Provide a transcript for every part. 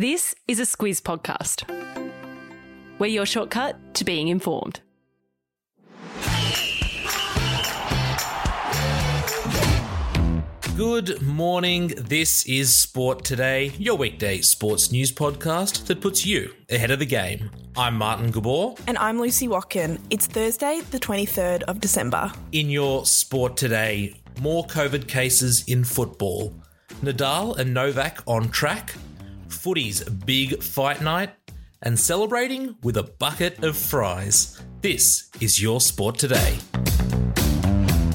This is a Squiz podcast. We're your shortcut to being informed. Good morning. This is Sport Today, your weekday sports news podcast that puts you ahead of the game. I'm Martin Gabor. And I'm Lucy Watkin. It's Thursday, the 23rd of December. In your Sport Today, more COVID cases in football. Nadal and Novak on track. Footy's big fight night. And celebrating with a bucket of fries. This is your Sport Today.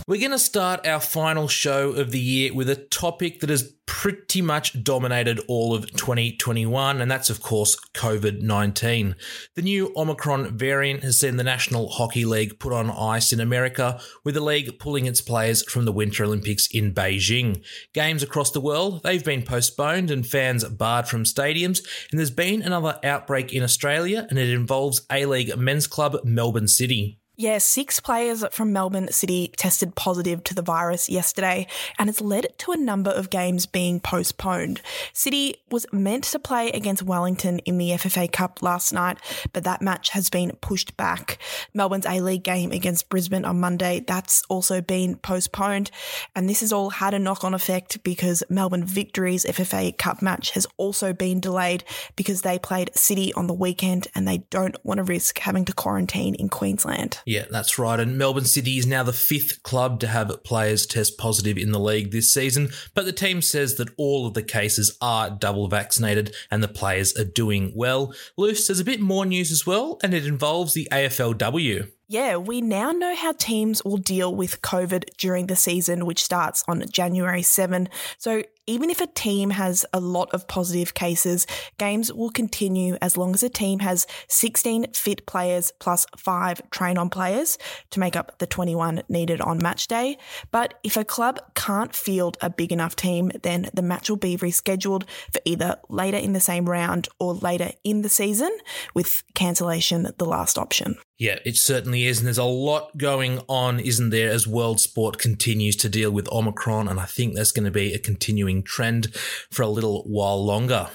We're going to start our final show of the year with a topic that has pretty much dominated all of 2021, and that's, of course, COVID 19. The new Omicron variant has seen the National Hockey League put on ice in America, with the league pulling its players from the Winter Olympics in Beijing. Games across the world, they've been postponed and fans barred from stadiums, and there's been another outbreak in Australia, and it involves A League men's club Melbourne City. Yeah, six players from Melbourne City tested positive to the virus yesterday, and it's led to a number of games being postponed. City was meant to play against Wellington in the FFA Cup last night, but that match has been pushed back. Melbourne's A League game against Brisbane on Monday, that's also been postponed, and this has all had a knock on effect because Melbourne Victory's FFA Cup match has also been delayed because they played City on the weekend and they don't want to risk having to quarantine in Queensland. Yeah, that's right. And Melbourne City is now the fifth club to have players test positive in the league this season. But the team says that all of the cases are double vaccinated and the players are doing well. Luce, there's a bit more news as well, and it involves the AFLW. Yeah, we now know how teams will deal with COVID during the season, which starts on January 7. So even if a team has a lot of positive cases, games will continue as long as a team has 16 fit players plus five train on players to make up the 21 needed on match day. But if a club can't field a big enough team, then the match will be rescheduled for either later in the same round or later in the season, with cancellation the last option. Yeah, it certainly is. And there's a lot going on, isn't there, as world sport continues to deal with Omicron. And I think there's going to be a continuing trend for a little while longer.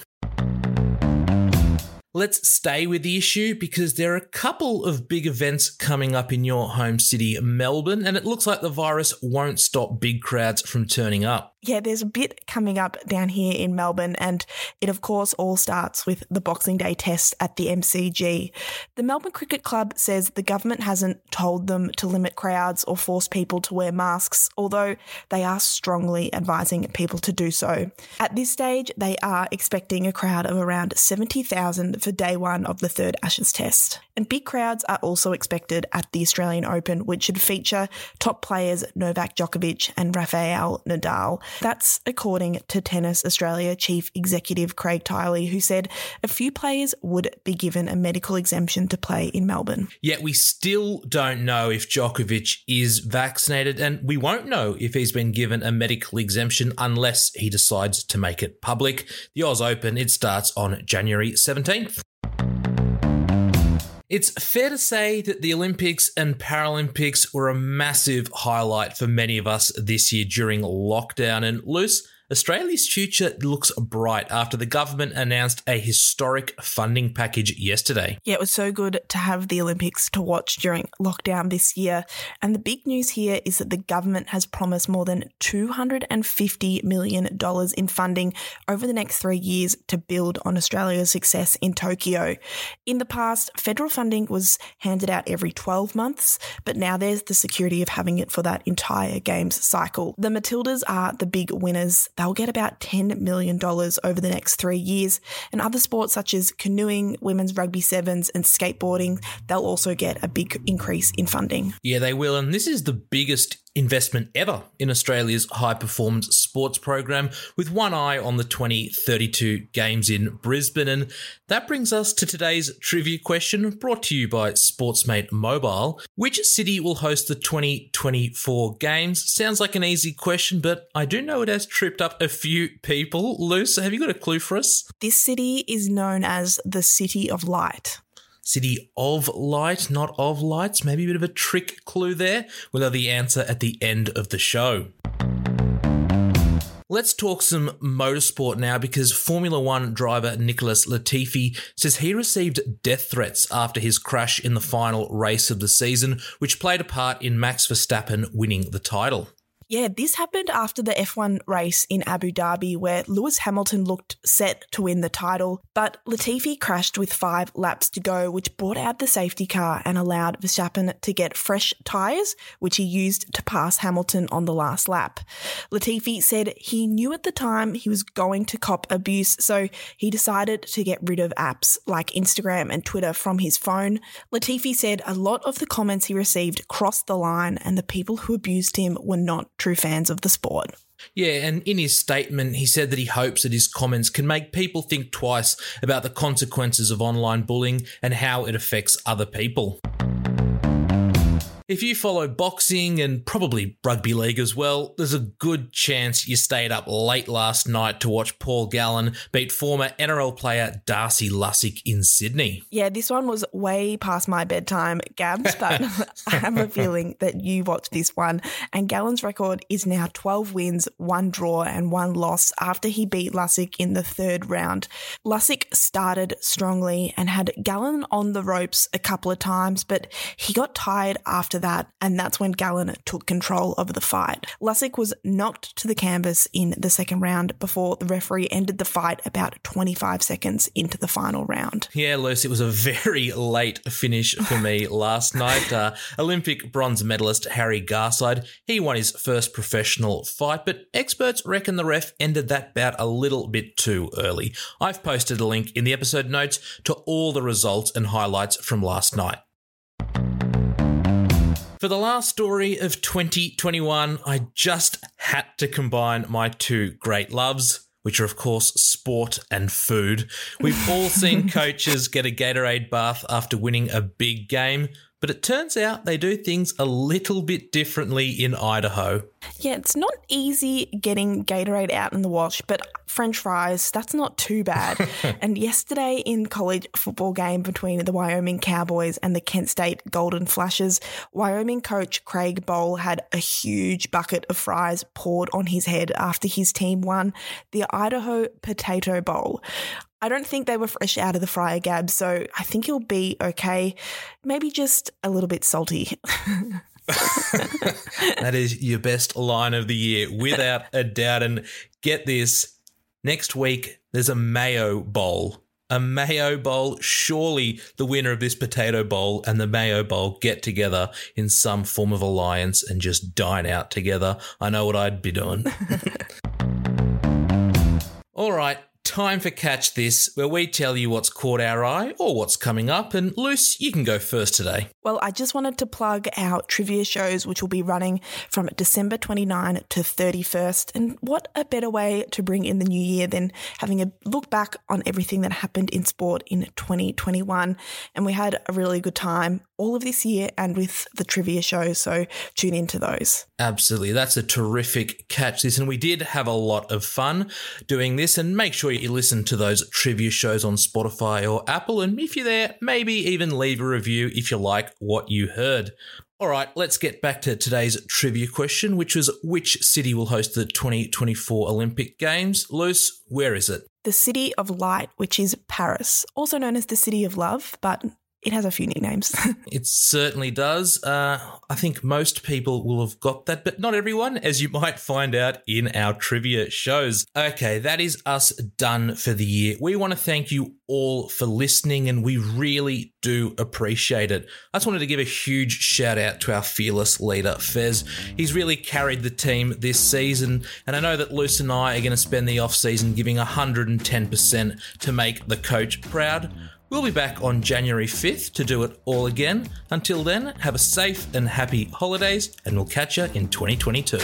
Let's stay with the issue because there are a couple of big events coming up in your home city, Melbourne, and it looks like the virus won't stop big crowds from turning up. Yeah, there's a bit coming up down here in Melbourne, and it of course all starts with the Boxing Day test at the MCG. The Melbourne Cricket Club says the government hasn't told them to limit crowds or force people to wear masks, although they are strongly advising people to do so. At this stage, they are expecting a crowd of around 70,000 for day one of the third Ashes test. And big crowds are also expected at the Australian Open, which should feature top players Novak Djokovic and Rafael Nadal. That's according to Tennis Australia Chief Executive Craig Tiley, who said a few players would be given a medical exemption to play in Melbourne. Yet we still don't know if Djokovic is vaccinated, and we won't know if he's been given a medical exemption unless he decides to make it public. The Oz Open, it starts on January 17th. It's fair to say that the Olympics and Paralympics were a massive highlight for many of us this year during lockdown. And Luce, Australia's future looks bright after the government announced a historic funding package yesterday. Yeah, it was so good to have the Olympics to watch during lockdown this year. And the big news here is that the government has promised more than $250 million in funding over the next three years to build on Australia's success in Tokyo. In the past, federal funding was handed out every 12 months, but now there's the security of having it for that entire games cycle. The Matildas are the big winners they'll get about $10 million over the next three years. And other sports such as canoeing, women's rugby sevens, and skateboarding, they'll also get a big increase in funding. Yeah, they will. And this is the biggest investment ever in Australia's high performance sports program, with one eye on the 2032 games in Brisbane. And that brings us to today's trivia question brought to you by Sportsmate Mobile. Which city will host the 2024 games? Sounds like an easy question, but I do know it has tripped up a few people. Luce, have you got a clue for us? This city is known as the City of Light. City of Light, not of lights. Maybe a bit of a trick clue there. We'll have the answer at the end of the show. Let's talk some motorsport now because Formula One driver Nicholas Latifi says he received death threats after his crash in the final race of the season, which played a part in Max Verstappen winning the title. Yeah, this happened after the F1 race in Abu Dhabi, where Lewis Hamilton looked set to win the title, but Latifi crashed with five laps to go, which brought out the safety car and allowed Verstappen to get fresh tyres, which he used to pass Hamilton on the last lap. Latifi said he knew at the time he was going to cop abuse, so he decided to get rid of apps like Instagram and Twitter from his phone. Latifi said a lot of the comments he received crossed the line, and the people who abused him were not true fans of the sport. Yeah, and in his statement, he said that he hopes that his comments can make people think twice about the consequences of online bullying and how it affects other people. If you follow boxing and probably rugby league as well, there's a good chance you stayed up late last night to watch Paul Gallen beat former NRL player Darcy Lussick in Sydney. Yeah, this one was way past my bedtime, Gabs, but I have a feeling that you watched this one. And Gallen's record is now 12 wins, one draw, and one loss after he beat Lussick in the third round. Lussick started strongly and had Gallen on the ropes a couple of times, but he got tired after that, and that's when Gallen took control of the fight. Lussick was knocked to the canvas in the second round before the referee ended the fight about 25 seconds into the final round. Yeah, Luce, it was a very late finish for me last night. Uh, Olympic bronze medalist Harry Garside, he won his first professional fight, but experts reckon the ref ended that bout a little bit too early. I've posted a link in the episode notes to all the results and highlights from last night. For the last story of 2021, I just had to combine my two great loves, which are, of course, sport and food. We've all seen coaches get a Gatorade bath after winning a big game, but it turns out they do things a little bit differently in Idaho. Yeah, it's not easy getting Gatorade out in the wash, but French fries, that's not too bad. and yesterday in college football game between the Wyoming Cowboys and the Kent State Golden Flashes, Wyoming coach Craig Bohl had a huge bucket of fries poured on his head after his team won the Idaho Potato Bowl. I don't think they were fresh out of the fryer, Gab, so I think he'll be okay. Maybe just a little bit salty. that is your best line of the year, without a doubt. And get this next week, there's a mayo bowl. A mayo bowl. Surely the winner of this potato bowl and the mayo bowl get together in some form of alliance and just dine out together. I know what I'd be doing. All right, time for Catch This, where we tell you what's caught our eye or what's coming up. And Luce, you can go first today. Well, I just wanted to plug our trivia shows, which will be running from December 29 to 31st. And what a better way to bring in the new year than having a look back on everything that happened in sport in 2021. And we had a really good time all of this year and with the trivia shows. So tune into those. Absolutely. That's a terrific catch this. And we did have a lot of fun doing this. And make sure you listen to those trivia shows on Spotify or Apple. And if you're there, maybe even leave a review if you like what you heard. All right, let's get back to today's trivia question, which was which city will host the 2024 Olympic Games? Luce, where is it? The City of Light, which is Paris, also known as the City of Love, but it has a few nicknames. it certainly does. Uh, I think most people will have got that, but not everyone, as you might find out in our trivia shows. Okay, that is us done for the year. We want to thank you all for listening, and we really do appreciate it. I just wanted to give a huge shout out to our fearless leader, Fez. He's really carried the team this season, and I know that Luce and I are going to spend the off season giving 110% to make the coach proud. We'll be back on January 5th to do it all again. Until then, have a safe and happy holidays, and we'll catch you in 2022.